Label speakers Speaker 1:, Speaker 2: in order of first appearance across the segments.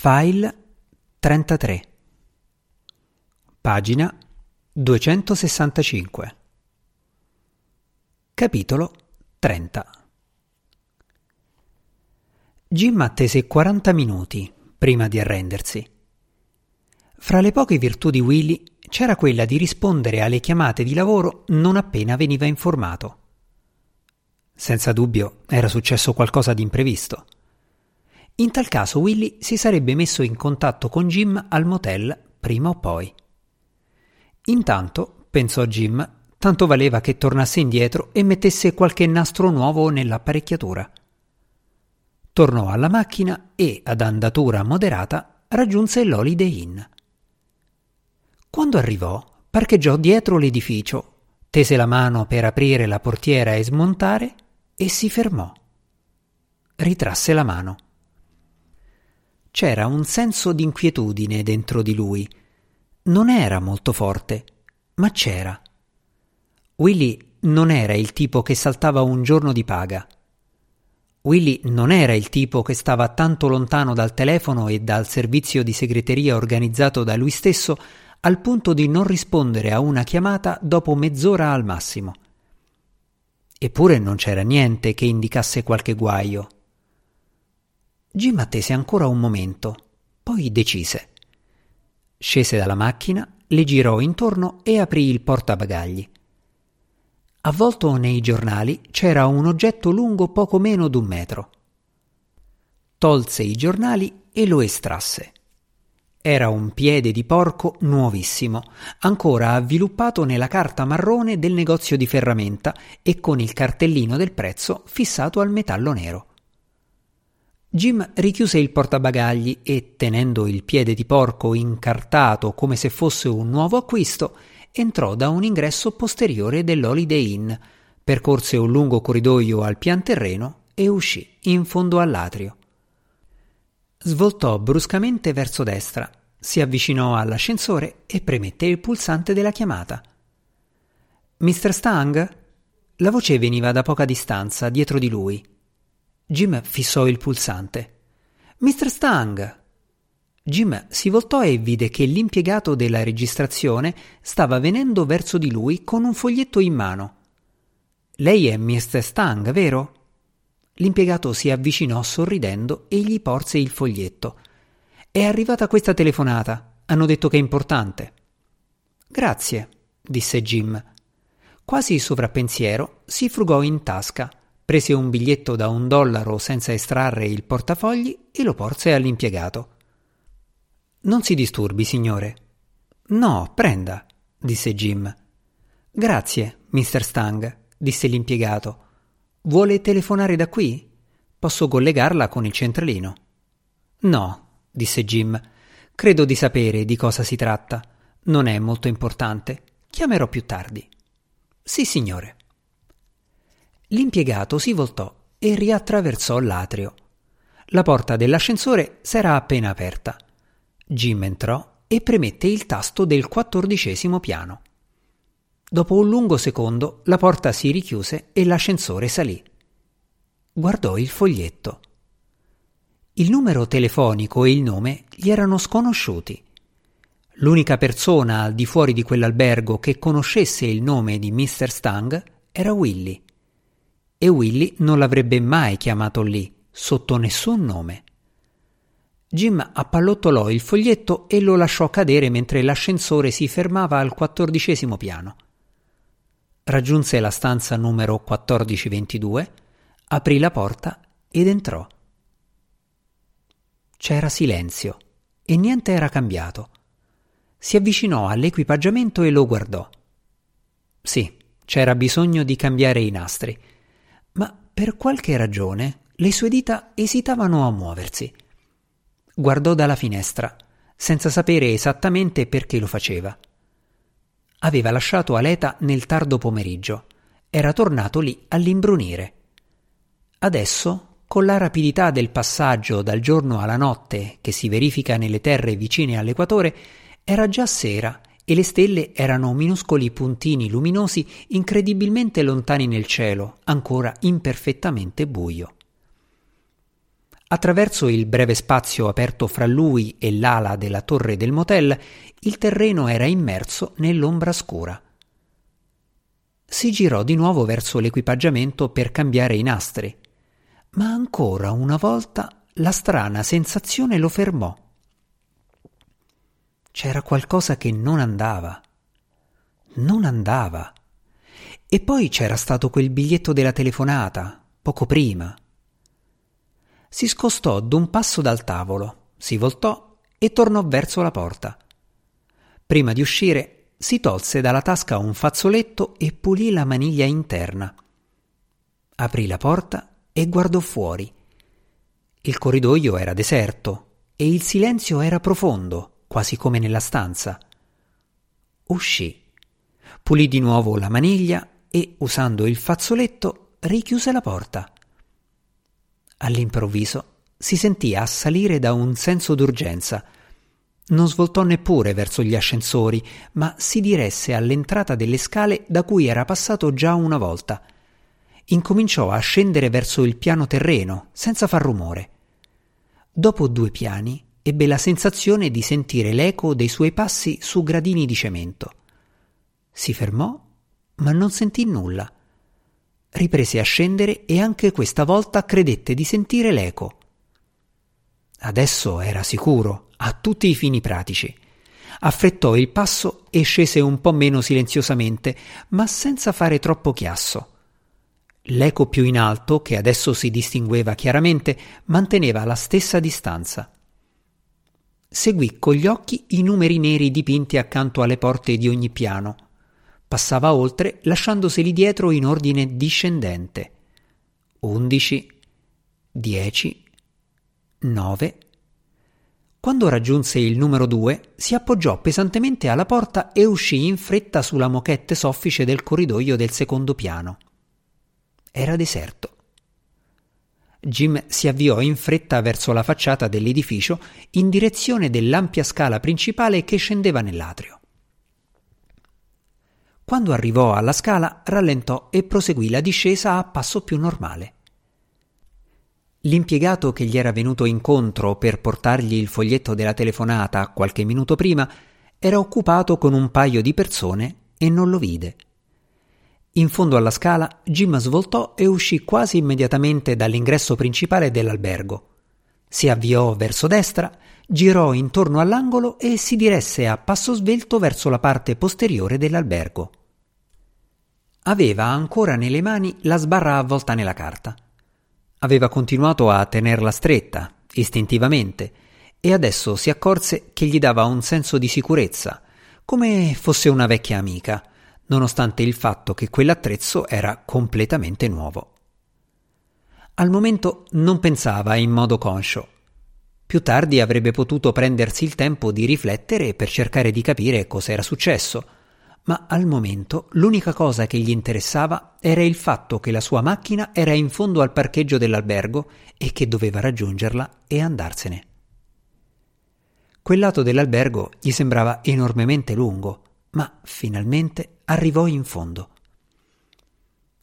Speaker 1: File 33 Pagina 265 Capitolo 30 Jim attese 40 minuti prima di arrendersi. Fra le poche virtù di Willy c'era quella di rispondere alle chiamate di lavoro non appena veniva informato. Senza dubbio era successo qualcosa di imprevisto. In tal caso Willy si sarebbe messo in contatto con Jim al motel prima o poi. Intanto, pensò Jim, tanto valeva che tornasse indietro e mettesse qualche nastro nuovo nell'apparecchiatura. Tornò alla macchina e, ad andatura moderata, raggiunse l'Holiday Inn. Quando arrivò, parcheggiò dietro l'edificio, tese la mano per aprire la portiera e smontare e si fermò. Ritrasse la mano. C'era un senso di inquietudine dentro di lui. Non era molto forte, ma c'era. Willy non era il tipo che saltava un giorno di paga. Willy non era il tipo che stava tanto lontano dal telefono e dal servizio di segreteria organizzato da lui stesso al punto di non rispondere a una chiamata dopo mezz'ora al massimo. Eppure non c'era niente che indicasse qualche guaio. Jim attese ancora un momento, poi decise. Scese dalla macchina, le girò intorno e aprì il portabagagli. Avvolto nei giornali c'era un oggetto lungo poco meno d'un metro. Tolse i giornali e lo estrasse. Era un piede di porco nuovissimo, ancora avviluppato nella carta marrone del negozio di ferramenta e con il cartellino del prezzo fissato al metallo nero. Jim richiuse il portabagagli e, tenendo il piede di porco incartato come se fosse un nuovo acquisto, entrò da un ingresso posteriore dell'Holiday Inn, percorse un lungo corridoio al pian terreno e uscì in fondo all'atrio. Svoltò bruscamente verso destra, si avvicinò all'ascensore e premette il pulsante della chiamata. Mr. Stang? La voce veniva da poca distanza, dietro di lui. Jim fissò il pulsante. Mr. Stang! Jim si voltò e vide che l'impiegato della registrazione stava venendo verso di lui con un foglietto in mano. Lei è Mr. Stang, vero? L'impiegato si avvicinò sorridendo e gli porse il foglietto. È arrivata questa telefonata. Hanno detto che è importante. Grazie, disse Jim. Quasi sovrappensiero, si frugò in tasca prese un biglietto da un dollaro senza estrarre il portafogli e lo porse all'impiegato. Non si disturbi, signore. No, prenda, disse Jim. Grazie, Mr. Stang, disse l'impiegato. Vuole telefonare da qui? Posso collegarla con il centralino. No, disse Jim. Credo di sapere di cosa si tratta. Non è molto importante. Chiamerò più tardi. Sì, signore. L'impiegato si voltò e riattraversò l'atrio. La porta dell'ascensore s'era appena aperta. Jim entrò e premette il tasto del quattordicesimo piano. Dopo un lungo secondo la porta si richiuse e l'ascensore salì. Guardò il foglietto. Il numero telefonico e il nome gli erano sconosciuti. L'unica persona al di fuori di quell'albergo che conoscesse il nome di Mr. Stang era Willy e Willy non l'avrebbe mai chiamato lì, sotto nessun nome. Jim appallottolò il foglietto e lo lasciò cadere mentre l'ascensore si fermava al quattordicesimo piano. Raggiunse la stanza numero 1422, aprì la porta ed entrò. C'era silenzio e niente era cambiato. Si avvicinò all'equipaggiamento e lo guardò. Sì, c'era bisogno di cambiare i nastri ma per qualche ragione le sue dita esitavano a muoversi. Guardò dalla finestra, senza sapere esattamente perché lo faceva. Aveva lasciato Aleta nel tardo pomeriggio. Era tornato lì all'imbrunire. Adesso, con la rapidità del passaggio dal giorno alla notte che si verifica nelle terre vicine all'equatore, era già sera e le stelle erano minuscoli puntini luminosi incredibilmente lontani nel cielo, ancora imperfettamente buio. Attraverso il breve spazio aperto fra lui e l'ala della torre del motel, il terreno era immerso nell'ombra scura. Si girò di nuovo verso l'equipaggiamento per cambiare i nastri, ma ancora una volta la strana sensazione lo fermò. C'era qualcosa che non andava. Non andava. E poi c'era stato quel biglietto della telefonata, poco prima. Si scostò d'un passo dal tavolo, si voltò e tornò verso la porta. Prima di uscire si tolse dalla tasca un fazzoletto e pulì la maniglia interna. Aprì la porta e guardò fuori. Il corridoio era deserto e il silenzio era profondo, quasi come nella stanza. Uscì, pulì di nuovo la maniglia e, usando il fazzoletto, richiuse la porta. All'improvviso si sentì assalire da un senso d'urgenza. Non svoltò neppure verso gli ascensori, ma si diresse all'entrata delle scale da cui era passato già una volta. Incominciò a scendere verso il piano terreno, senza far rumore. Dopo due piani ebbe la sensazione di sentire l'eco dei suoi passi su gradini di cemento. Si fermò, ma non sentì nulla. Riprese a scendere e anche questa volta credette di sentire l'eco. Adesso era sicuro, a tutti i fini pratici. Affrettò il passo e scese un po' meno silenziosamente, ma senza fare troppo chiasso. L'eco più in alto, che adesso si distingueva chiaramente, manteneva la stessa distanza. Seguì con gli occhi i numeri neri dipinti accanto alle porte di ogni piano Passava oltre lasciandoseli dietro in ordine discendente. Undici, dieci, nove. Quando raggiunse il numero due, si appoggiò pesantemente alla porta e uscì in fretta sulla moquette soffice del corridoio del secondo piano. Era deserto. Jim si avviò in fretta verso la facciata dell'edificio in direzione dell'ampia scala principale che scendeva nell'atrio. Quando arrivò alla scala rallentò e proseguì la discesa a passo più normale. L'impiegato che gli era venuto incontro per portargli il foglietto della telefonata qualche minuto prima era occupato con un paio di persone e non lo vide. In fondo alla scala Jim svoltò e uscì quasi immediatamente dall'ingresso principale dell'albergo. Si avviò verso destra, girò intorno all'angolo e si diresse a passo svelto verso la parte posteriore dell'albergo. Aveva ancora nelle mani la sbarra avvolta nella carta. Aveva continuato a tenerla stretta, istintivamente, e adesso si accorse che gli dava un senso di sicurezza, come fosse una vecchia amica, nonostante il fatto che quell'attrezzo era completamente nuovo. Al momento non pensava in modo conscio. Più tardi avrebbe potuto prendersi il tempo di riflettere per cercare di capire cosa era successo, ma al momento l'unica cosa che gli interessava era il fatto che la sua macchina era in fondo al parcheggio dell'albergo e che doveva raggiungerla e andarsene. Quel lato dell'albergo gli sembrava enormemente lungo, ma finalmente arrivò in fondo.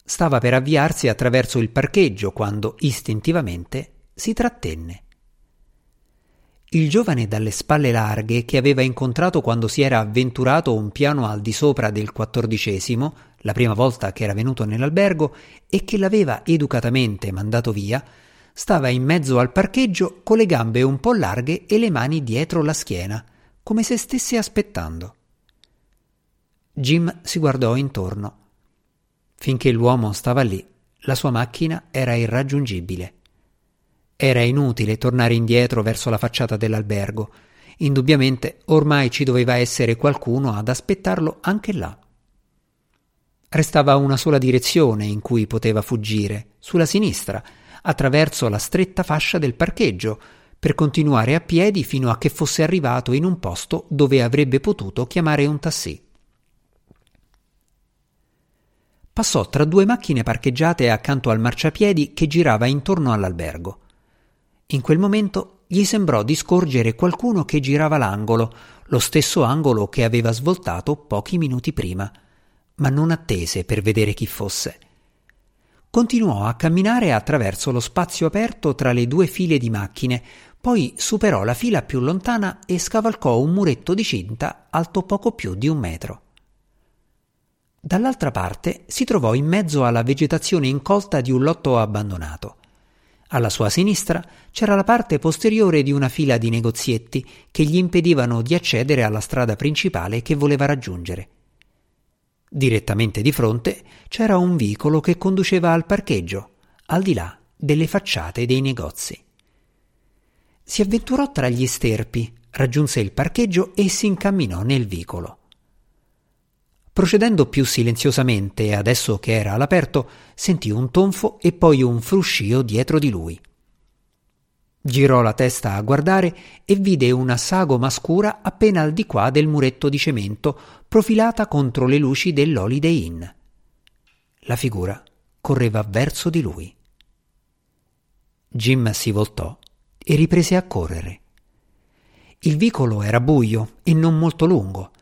Speaker 1: Stava per avviarsi attraverso il parcheggio quando istintivamente si trattenne. Il giovane dalle spalle larghe che aveva incontrato quando si era avventurato un piano al di sopra del quattordicesimo, la prima volta che era venuto nell'albergo, e che l'aveva educatamente mandato via, stava in mezzo al parcheggio con le gambe un po' larghe e le mani dietro la schiena, come se stesse aspettando. Jim si guardò intorno. Finché l'uomo stava lì, la sua macchina era irraggiungibile. Era inutile tornare indietro verso la facciata dell'albergo. Indubbiamente ormai ci doveva essere qualcuno ad aspettarlo anche là. Restava una sola direzione in cui poteva fuggire, sulla sinistra, attraverso la stretta fascia del parcheggio, per continuare a piedi fino a che fosse arrivato in un posto dove avrebbe potuto chiamare un tassì. Passò tra due macchine parcheggiate accanto al marciapiedi che girava intorno all'albergo. In quel momento gli sembrò di scorgere qualcuno che girava l'angolo, lo stesso angolo che aveva svoltato pochi minuti prima, ma non attese per vedere chi fosse. Continuò a camminare attraverso lo spazio aperto tra le due file di macchine, poi superò la fila più lontana e scavalcò un muretto di cinta alto poco più di un metro. Dall'altra parte si trovò in mezzo alla vegetazione incolta di un lotto abbandonato. Alla sua sinistra c'era la parte posteriore di una fila di negozietti che gli impedivano di accedere alla strada principale che voleva raggiungere. Direttamente di fronte c'era un vicolo che conduceva al parcheggio, al di là delle facciate dei negozi. Si avventurò tra gli sterpi, raggiunse il parcheggio e si incamminò nel vicolo. Procedendo più silenziosamente, adesso che era all'aperto, sentì un tonfo e poi un fruscio dietro di lui. Girò la testa a guardare e vide una sagoma scura appena al di qua del muretto di cemento, profilata contro le luci dell'Holiday Inn. La figura correva verso di lui. Jim si voltò e riprese a correre. Il vicolo era buio e non molto lungo.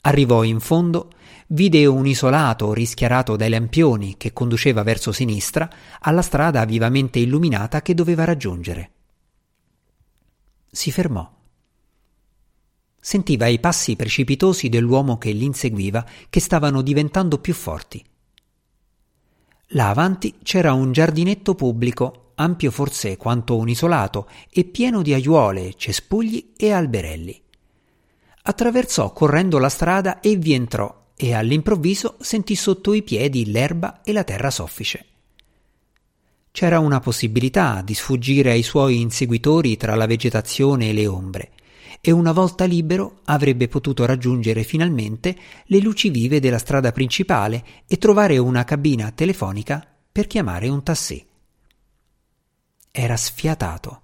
Speaker 1: Arrivò in fondo vide un isolato rischiarato dai lampioni che conduceva verso sinistra alla strada vivamente illuminata che doveva raggiungere. Si fermò. Sentiva i passi precipitosi dell'uomo che l'inseguiva che stavano diventando più forti. Là avanti c'era un giardinetto pubblico, ampio forse quanto un isolato, e pieno di aiuole, cespugli e alberelli. Attraversò correndo la strada e vi entrò e all'improvviso sentì sotto i piedi l'erba e la terra soffice. C'era una possibilità di sfuggire ai suoi inseguitori tra la vegetazione e le ombre, e una volta libero avrebbe potuto raggiungere finalmente le luci vive della strada principale e trovare una cabina telefonica per chiamare un tassì. Era sfiatato.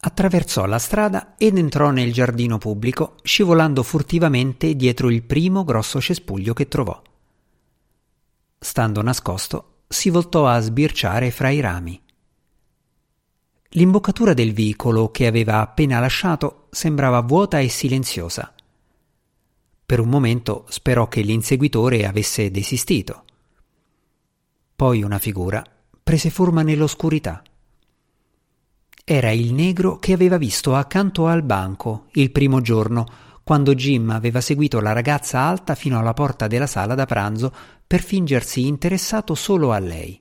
Speaker 1: Attraversò la strada ed entrò nel giardino pubblico, scivolando furtivamente dietro il primo grosso cespuglio che trovò. Stando nascosto, si voltò a sbirciare fra i rami. L'imboccatura del vicolo che aveva appena lasciato sembrava vuota e silenziosa. Per un momento sperò che l'inseguitore avesse desistito. Poi una figura prese forma nell'oscurità. Era il negro che aveva visto accanto al banco il primo giorno, quando Jim aveva seguito la ragazza alta fino alla porta della sala da pranzo per fingersi interessato solo a lei.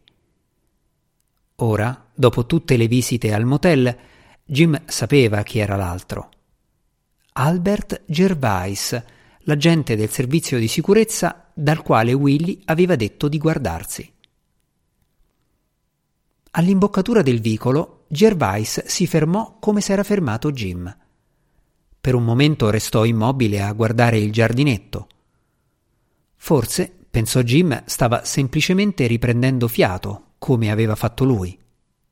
Speaker 1: Ora, dopo tutte le visite al motel, Jim sapeva chi era l'altro. Albert Gervais, l'agente del servizio di sicurezza dal quale Willy aveva detto di guardarsi. All'imboccatura del vicolo, Gervais si fermò come s'era fermato Jim. Per un momento restò immobile a guardare il giardinetto. Forse, pensò Jim, stava semplicemente riprendendo fiato, come aveva fatto lui,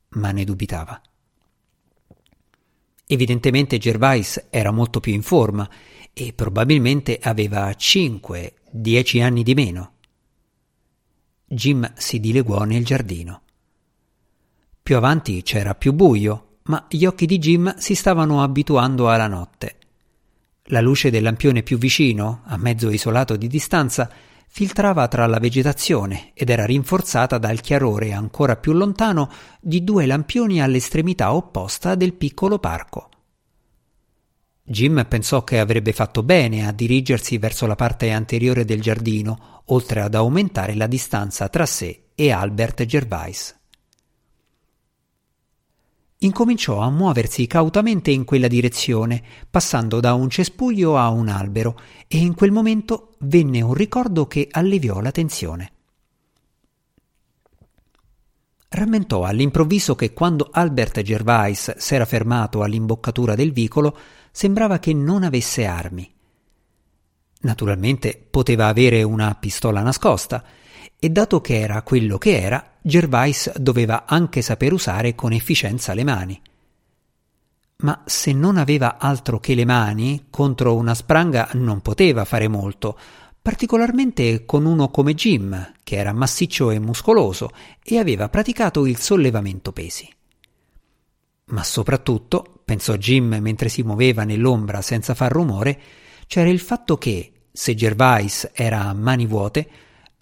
Speaker 1: ma ne dubitava. Evidentemente Gervais era molto più in forma e probabilmente aveva 5-10 anni di meno. Jim si dileguò nel giardino. Più avanti c'era più buio, ma gli occhi di Jim si stavano abituando alla notte. La luce del lampione più vicino, a mezzo isolato di distanza, filtrava tra la vegetazione ed era rinforzata dal chiarore ancora più lontano di due lampioni all'estremità opposta del piccolo parco. Jim pensò che avrebbe fatto bene a dirigersi verso la parte anteriore del giardino, oltre ad aumentare la distanza tra sé e Albert Gervais incominciò a muoversi cautamente in quella direzione, passando da un cespuglio a un albero, e in quel momento venne un ricordo che alleviò la tensione. Rammentò all'improvviso che quando Albert Gervais s'era fermato all'imboccatura del vicolo, sembrava che non avesse armi. Naturalmente poteva avere una pistola nascosta, e dato che era quello che era, Gervais doveva anche saper usare con efficienza le mani. Ma se non aveva altro che le mani, contro una spranga non poteva fare molto, particolarmente con uno come Jim, che era massiccio e muscoloso e aveva praticato il sollevamento pesi. Ma soprattutto, pensò Jim mentre si muoveva nell'ombra senza far rumore, c'era il fatto che, se Gervais era a mani vuote,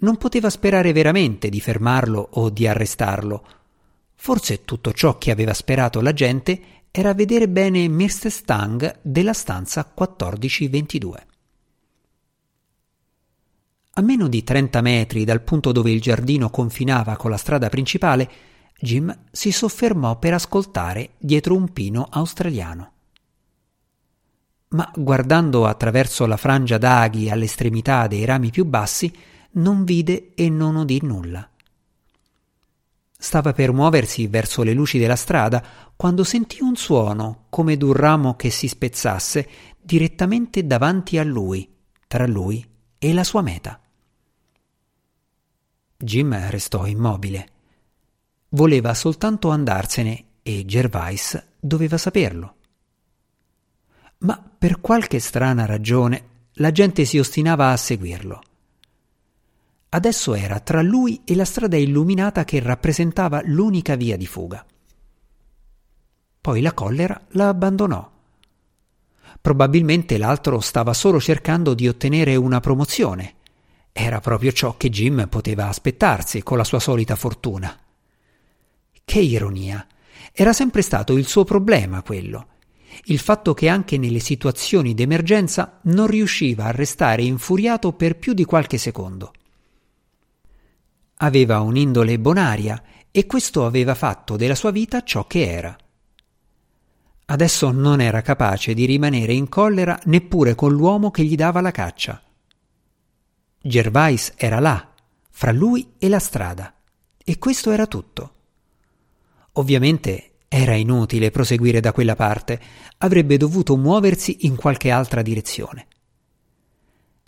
Speaker 1: non poteva sperare veramente di fermarlo o di arrestarlo. Forse tutto ciò che aveva sperato la gente era vedere bene Mr. Stang della stanza 1422. A meno di 30 metri dal punto dove il giardino confinava con la strada principale, Jim si soffermò per ascoltare dietro un pino australiano. Ma guardando attraverso la frangia d'aghi all'estremità dei rami più bassi, non vide e non udì nulla. Stava per muoversi verso le luci della strada quando sentì un suono come d'un ramo che si spezzasse direttamente davanti a lui, tra lui e la sua meta. Jim restò immobile. Voleva soltanto andarsene e Gervais doveva saperlo. Ma per qualche strana ragione la gente si ostinava a seguirlo. Adesso era tra lui e la strada illuminata che rappresentava l'unica via di fuga. Poi la collera la abbandonò. Probabilmente l'altro stava solo cercando di ottenere una promozione. Era proprio ciò che Jim poteva aspettarsi con la sua solita fortuna. Che ironia! Era sempre stato il suo problema quello. Il fatto che anche nelle situazioni d'emergenza non riusciva a restare infuriato per più di qualche secondo. Aveva un'indole bonaria e questo aveva fatto della sua vita ciò che era. Adesso non era capace di rimanere in collera neppure con l'uomo che gli dava la caccia. Gervais era là, fra lui e la strada, e questo era tutto. Ovviamente era inutile proseguire da quella parte, avrebbe dovuto muoversi in qualche altra direzione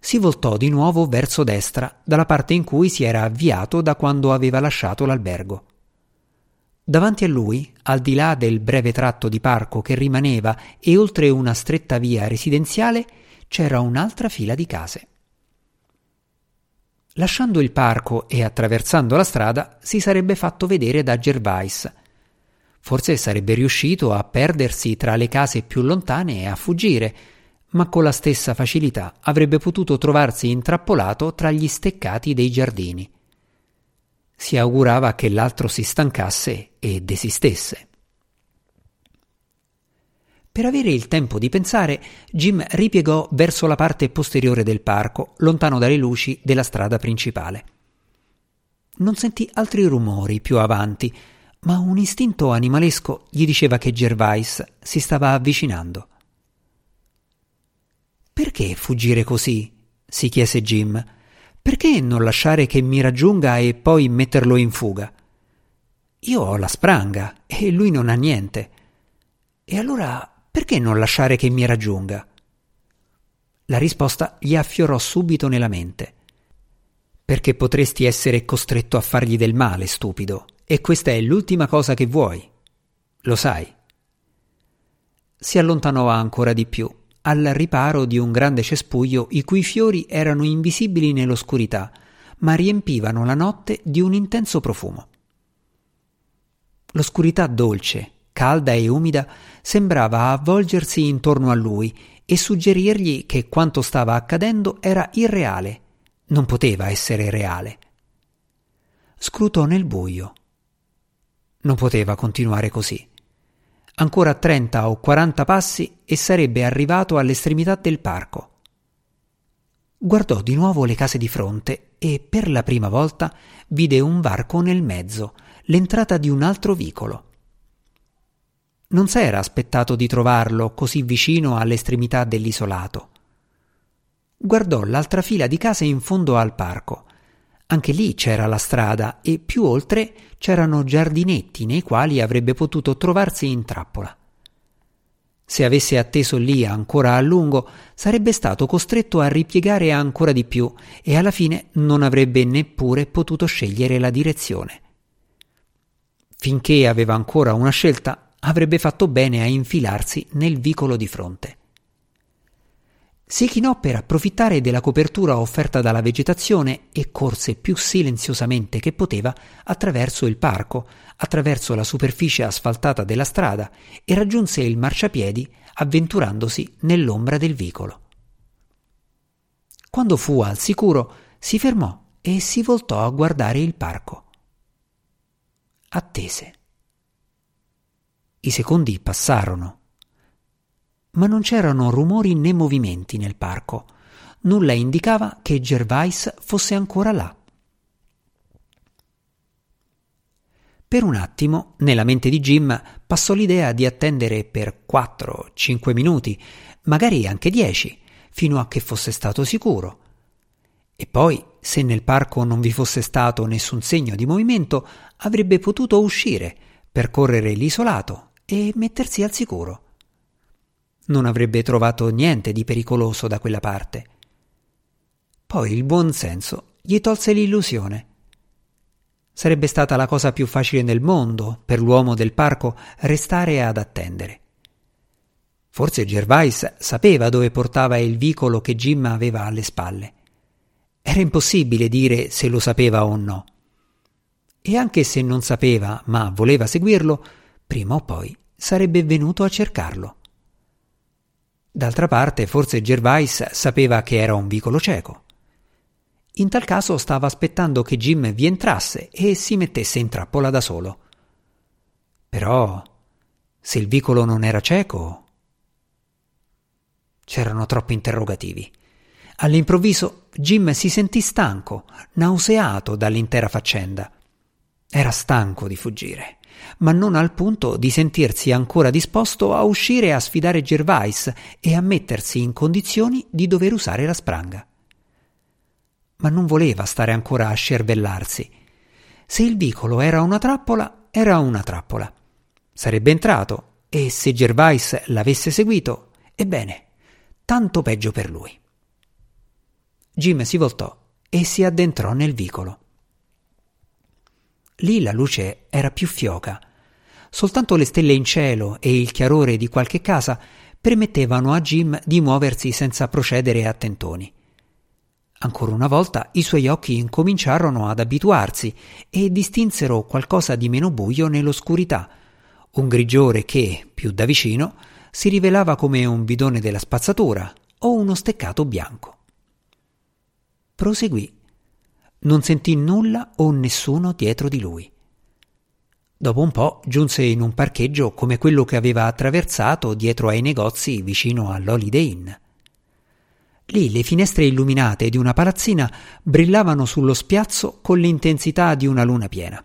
Speaker 1: si voltò di nuovo verso destra, dalla parte in cui si era avviato da quando aveva lasciato l'albergo. Davanti a lui, al di là del breve tratto di parco che rimaneva e oltre una stretta via residenziale, c'era un'altra fila di case. Lasciando il parco e attraversando la strada, si sarebbe fatto vedere da Gervais. Forse sarebbe riuscito a perdersi tra le case più lontane e a fuggire, ma con la stessa facilità avrebbe potuto trovarsi intrappolato tra gli steccati dei giardini. Si augurava che l'altro si stancasse e desistesse. Per avere il tempo di pensare, Jim ripiegò verso la parte posteriore del parco, lontano dalle luci della strada principale. Non sentì altri rumori più avanti, ma un istinto animalesco gli diceva che Gervais si stava avvicinando. Perché fuggire così? si chiese Jim. Perché non lasciare che mi raggiunga e poi metterlo in fuga? Io ho la spranga e lui non ha niente. E allora perché non lasciare che mi raggiunga? La risposta gli affiorò subito nella mente. Perché potresti essere costretto a fargli del male, stupido, e questa è l'ultima cosa che vuoi. Lo sai. Si allontanò ancora di più al riparo di un grande cespuglio i cui fiori erano invisibili nell'oscurità, ma riempivano la notte di un intenso profumo. L'oscurità dolce, calda e umida sembrava avvolgersi intorno a lui e suggerirgli che quanto stava accadendo era irreale, non poteva essere reale. Scrutò nel buio. Non poteva continuare così. Ancora trenta o quaranta passi e sarebbe arrivato all'estremità del parco. Guardò di nuovo le case di fronte e per la prima volta vide un varco nel mezzo, l'entrata di un altro vicolo. Non s'era aspettato di trovarlo così vicino all'estremità dell'isolato. Guardò l'altra fila di case in fondo al parco anche lì c'era la strada e più oltre c'erano giardinetti nei quali avrebbe potuto trovarsi in trappola. Se avesse atteso lì ancora a lungo, sarebbe stato costretto a ripiegare ancora di più e alla fine non avrebbe neppure potuto scegliere la direzione. Finché aveva ancora una scelta, avrebbe fatto bene a infilarsi nel vicolo di fronte. Si chinò per approfittare della copertura offerta dalla vegetazione e corse più silenziosamente che poteva attraverso il parco, attraverso la superficie asfaltata della strada e raggiunse il marciapiedi avventurandosi nell'ombra del vicolo. Quando fu al sicuro, si fermò e si voltò a guardare il parco. Attese. I secondi passarono, ma non c'erano rumori né movimenti nel parco. Nulla indicava che Gervais fosse ancora là. Per un attimo, nella mente di Jim passò l'idea di attendere per 4-5 minuti, magari anche 10, fino a che fosse stato sicuro. E poi, se nel parco non vi fosse stato nessun segno di movimento, avrebbe potuto uscire, percorrere l'isolato e mettersi al sicuro. Non avrebbe trovato niente di pericoloso da quella parte. Poi il buon senso gli tolse l'illusione. Sarebbe stata la cosa più facile nel mondo per l'uomo del parco restare ad attendere. Forse Gervais sapeva dove portava il vicolo che Jim aveva alle spalle. Era impossibile dire se lo sapeva o no. E anche se non sapeva, ma voleva seguirlo, prima o poi sarebbe venuto a cercarlo. D'altra parte, forse Gervais sapeva che era un vicolo cieco. In tal caso stava aspettando che Jim vi entrasse e si mettesse in trappola da solo. Però, se il vicolo non era cieco... C'erano troppi interrogativi. All'improvviso Jim si sentì stanco, nauseato dall'intera faccenda. Era stanco di fuggire, ma non al punto di sentirsi ancora disposto a uscire a sfidare Gervais e a mettersi in condizioni di dover usare la spranga ma non voleva stare ancora a scervellarsi. Se il vicolo era una trappola, era una trappola. Sarebbe entrato e se Gervais l'avesse seguito, ebbene, tanto peggio per lui. Jim si voltò e si addentrò nel vicolo. Lì la luce era più fioca. Soltanto le stelle in cielo e il chiarore di qualche casa permettevano a Jim di muoversi senza procedere a tentoni. Ancora una volta i suoi occhi incominciarono ad abituarsi e distinsero qualcosa di meno buio nell'oscurità, un grigiore che, più da vicino, si rivelava come un bidone della spazzatura o uno steccato bianco. Proseguì. Non sentì nulla o nessuno dietro di lui. Dopo un po' giunse in un parcheggio come quello che aveva attraversato dietro ai negozi vicino all'Holiday Inn. Lì le finestre illuminate di una palazzina brillavano sullo spiazzo con l'intensità di una luna piena.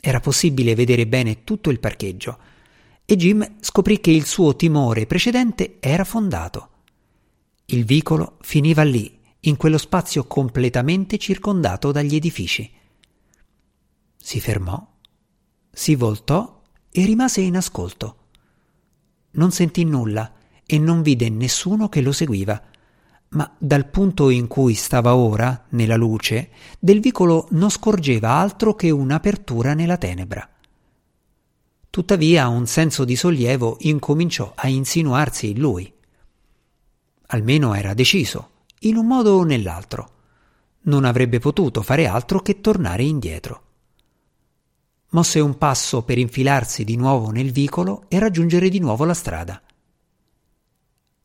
Speaker 1: Era possibile vedere bene tutto il parcheggio e Jim scoprì che il suo timore precedente era fondato. Il vicolo finiva lì, in quello spazio completamente circondato dagli edifici. Si fermò, si voltò e rimase in ascolto. Non sentì nulla e non vide nessuno che lo seguiva ma dal punto in cui stava ora, nella luce, del vicolo non scorgeva altro che un'apertura nella tenebra. Tuttavia un senso di sollievo incominciò a insinuarsi in lui. Almeno era deciso, in un modo o nell'altro. Non avrebbe potuto fare altro che tornare indietro. Mosse un passo per infilarsi di nuovo nel vicolo e raggiungere di nuovo la strada.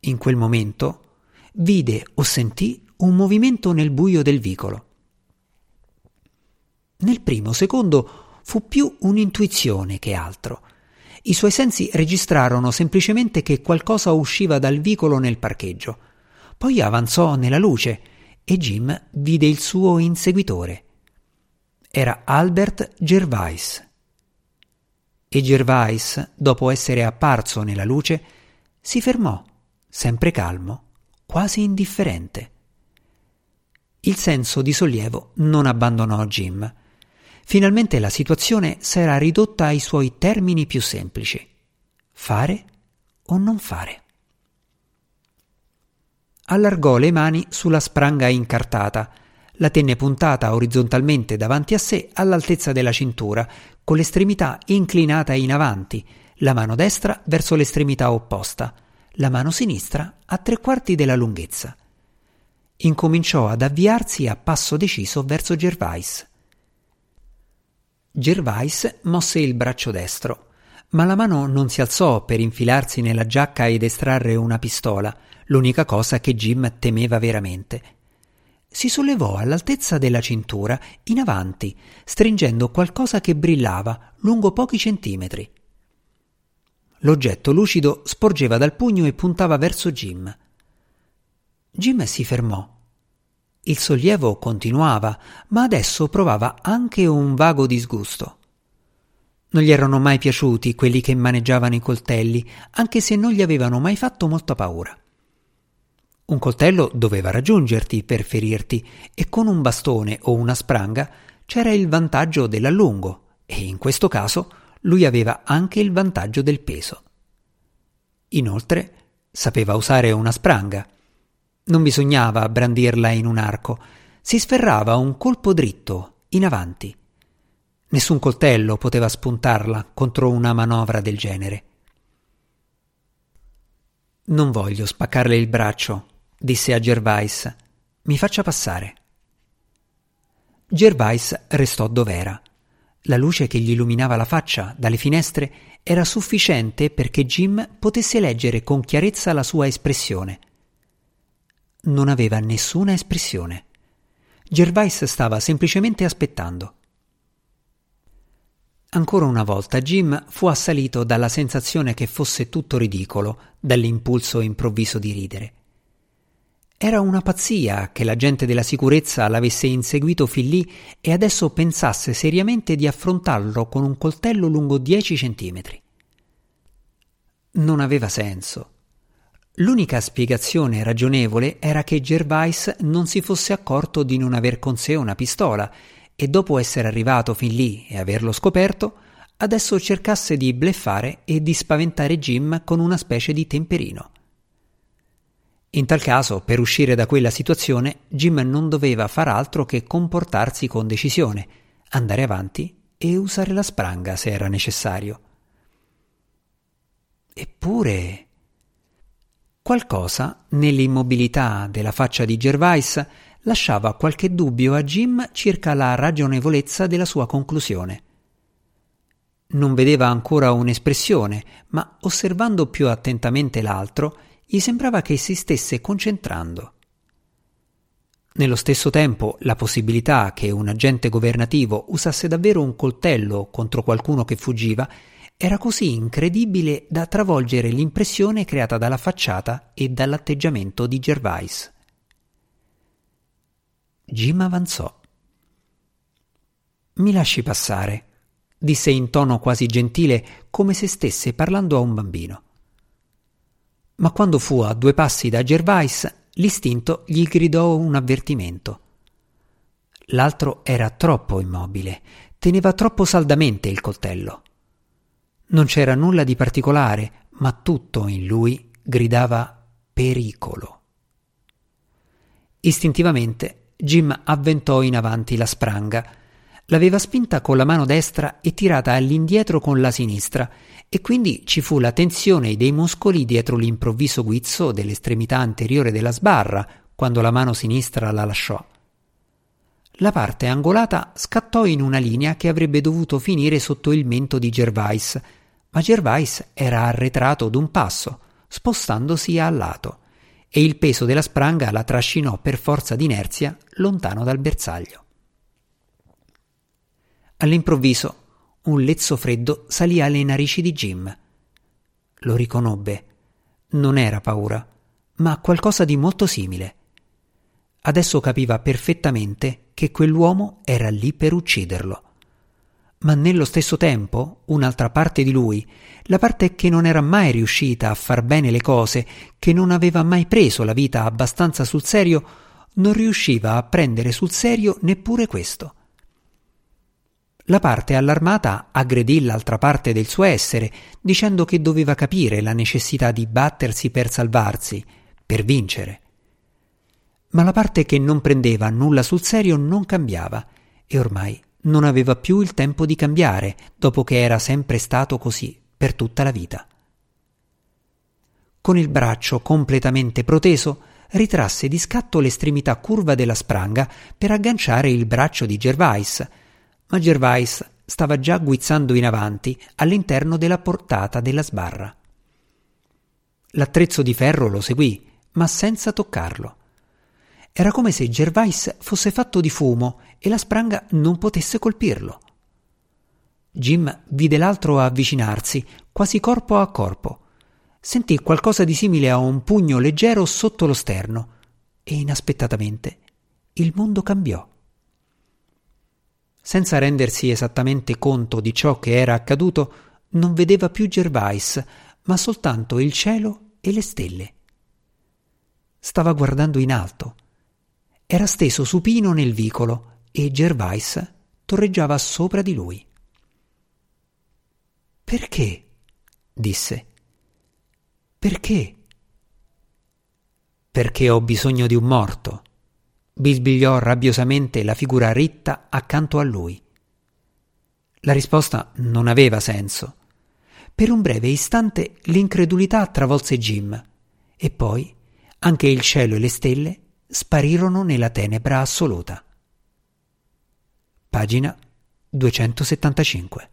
Speaker 1: In quel momento vide o sentì un movimento nel buio del vicolo. Nel primo secondo fu più un'intuizione che altro. I suoi sensi registrarono semplicemente che qualcosa usciva dal vicolo nel parcheggio. Poi avanzò nella luce e Jim vide il suo inseguitore. Era Albert Gervais. E Gervais, dopo essere apparso nella luce, si fermò, sempre calmo, quasi indifferente. Il senso di sollievo non abbandonò Jim. Finalmente la situazione s'era ridotta ai suoi termini più semplici. Fare o non fare. Allargò le mani sulla spranga incartata, la tenne puntata orizzontalmente davanti a sé all'altezza della cintura, con l'estremità inclinata in avanti, la mano destra verso l'estremità opposta la mano sinistra a tre quarti della lunghezza. Incominciò ad avviarsi a passo deciso verso Gervais. Gervais mosse il braccio destro, ma la mano non si alzò per infilarsi nella giacca ed estrarre una pistola, l'unica cosa che Jim temeva veramente. si sollevò all'altezza della cintura in avanti, stringendo qualcosa che brillava lungo pochi centimetri. L'oggetto lucido sporgeva dal pugno e puntava verso Jim. Jim si fermò. Il sollievo continuava, ma adesso provava anche un vago disgusto. Non gli erano mai piaciuti quelli che maneggiavano i coltelli, anche se non gli avevano mai fatto molta paura. Un coltello doveva raggiungerti per ferirti e con un bastone o una spranga c'era il vantaggio dell'allungo e in questo caso lui aveva anche il vantaggio del peso. Inoltre sapeva usare una spranga. Non bisognava brandirla in un arco, si sferrava un colpo dritto, in avanti. Nessun coltello poteva spuntarla contro una manovra del genere. Non voglio spaccarle il braccio, disse a Gervais. Mi faccia passare. Gervais restò dov'era. La luce che gli illuminava la faccia dalle finestre era sufficiente perché Jim potesse leggere con chiarezza la sua espressione. Non aveva nessuna espressione. Gervais stava semplicemente aspettando. Ancora una volta Jim fu assalito dalla sensazione che fosse tutto ridicolo, dall'impulso improvviso di ridere. Era una pazzia che la gente della sicurezza l'avesse inseguito fin lì e adesso pensasse seriamente di affrontarlo con un coltello lungo dieci centimetri. Non aveva senso. L'unica spiegazione ragionevole era che Gervais non si fosse accorto di non aver con sé una pistola e dopo essere arrivato fin lì e averlo scoperto, adesso cercasse di bleffare e di spaventare Jim con una specie di temperino. In tal caso, per uscire da quella situazione, Jim non doveva far altro che comportarsi con decisione, andare avanti e usare la spranga se era necessario. Eppure qualcosa nell'immobilità della faccia di Gervais lasciava qualche dubbio a Jim circa la ragionevolezza della sua conclusione. Non vedeva ancora un'espressione, ma osservando più attentamente l'altro, gli sembrava che si stesse concentrando. Nello stesso tempo, la possibilità che un agente governativo usasse davvero un coltello contro qualcuno che fuggiva era così incredibile da travolgere l'impressione creata dalla facciata e dall'atteggiamento di Gervais. Jim avanzò. Mi lasci passare, disse in tono quasi gentile, come se stesse parlando a un bambino ma quando fu a due passi da Gervais, l'istinto gli gridò un avvertimento. L'altro era troppo immobile, teneva troppo saldamente il coltello. Non c'era nulla di particolare, ma tutto in lui gridava pericolo. Istintivamente Jim avventò in avanti la spranga. L'aveva spinta con la mano destra e tirata all'indietro con la sinistra e quindi ci fu la tensione dei muscoli dietro l'improvviso guizzo dell'estremità anteriore della sbarra quando la mano sinistra la lasciò. La parte angolata scattò in una linea che avrebbe dovuto finire sotto il mento di Gervais, ma Gervais era arretrato d'un passo, spostandosi a lato, e il peso della spranga la trascinò per forza d'inerzia lontano dal bersaglio. All'improvviso un lezzo freddo salì alle narici di Jim. Lo riconobbe. Non era paura, ma qualcosa di molto simile. Adesso capiva perfettamente che quell'uomo era lì per ucciderlo. Ma nello stesso tempo, un'altra parte di lui, la parte che non era mai riuscita a far bene le cose, che non aveva mai preso la vita abbastanza sul serio, non riusciva a prendere sul serio neppure questo. La parte allarmata aggredì l'altra parte del suo essere, dicendo che doveva capire la necessità di battersi per salvarsi, per vincere. Ma la parte che non prendeva nulla sul serio non cambiava, e ormai non aveva più il tempo di cambiare, dopo che era sempre stato così per tutta la vita. Con il braccio completamente proteso, ritrasse di scatto l'estremità curva della spranga per agganciare il braccio di Gervais, ma Gervais stava già guizzando in avanti all'interno della portata della sbarra. L'attrezzo di ferro lo seguì, ma senza toccarlo. Era come se Gervais fosse fatto di fumo e la spranga non potesse colpirlo. Jim vide l'altro avvicinarsi, quasi corpo a corpo. Sentì qualcosa di simile a un pugno leggero sotto lo sterno e inaspettatamente il mondo cambiò. Senza rendersi esattamente conto di ciò che era accaduto, non vedeva più Gervais, ma soltanto il cielo e le stelle. Stava guardando in alto. Era steso supino nel vicolo e Gervais torreggiava sopra di lui. Perché? disse. Perché? Perché ho bisogno di un morto, bisbigliò rabbiosamente la figura ritta accanto a lui. La risposta non aveva senso. Per un breve istante l'incredulità travolse Jim e poi anche il cielo e le stelle sparirono nella tenebra assoluta. Pagina 275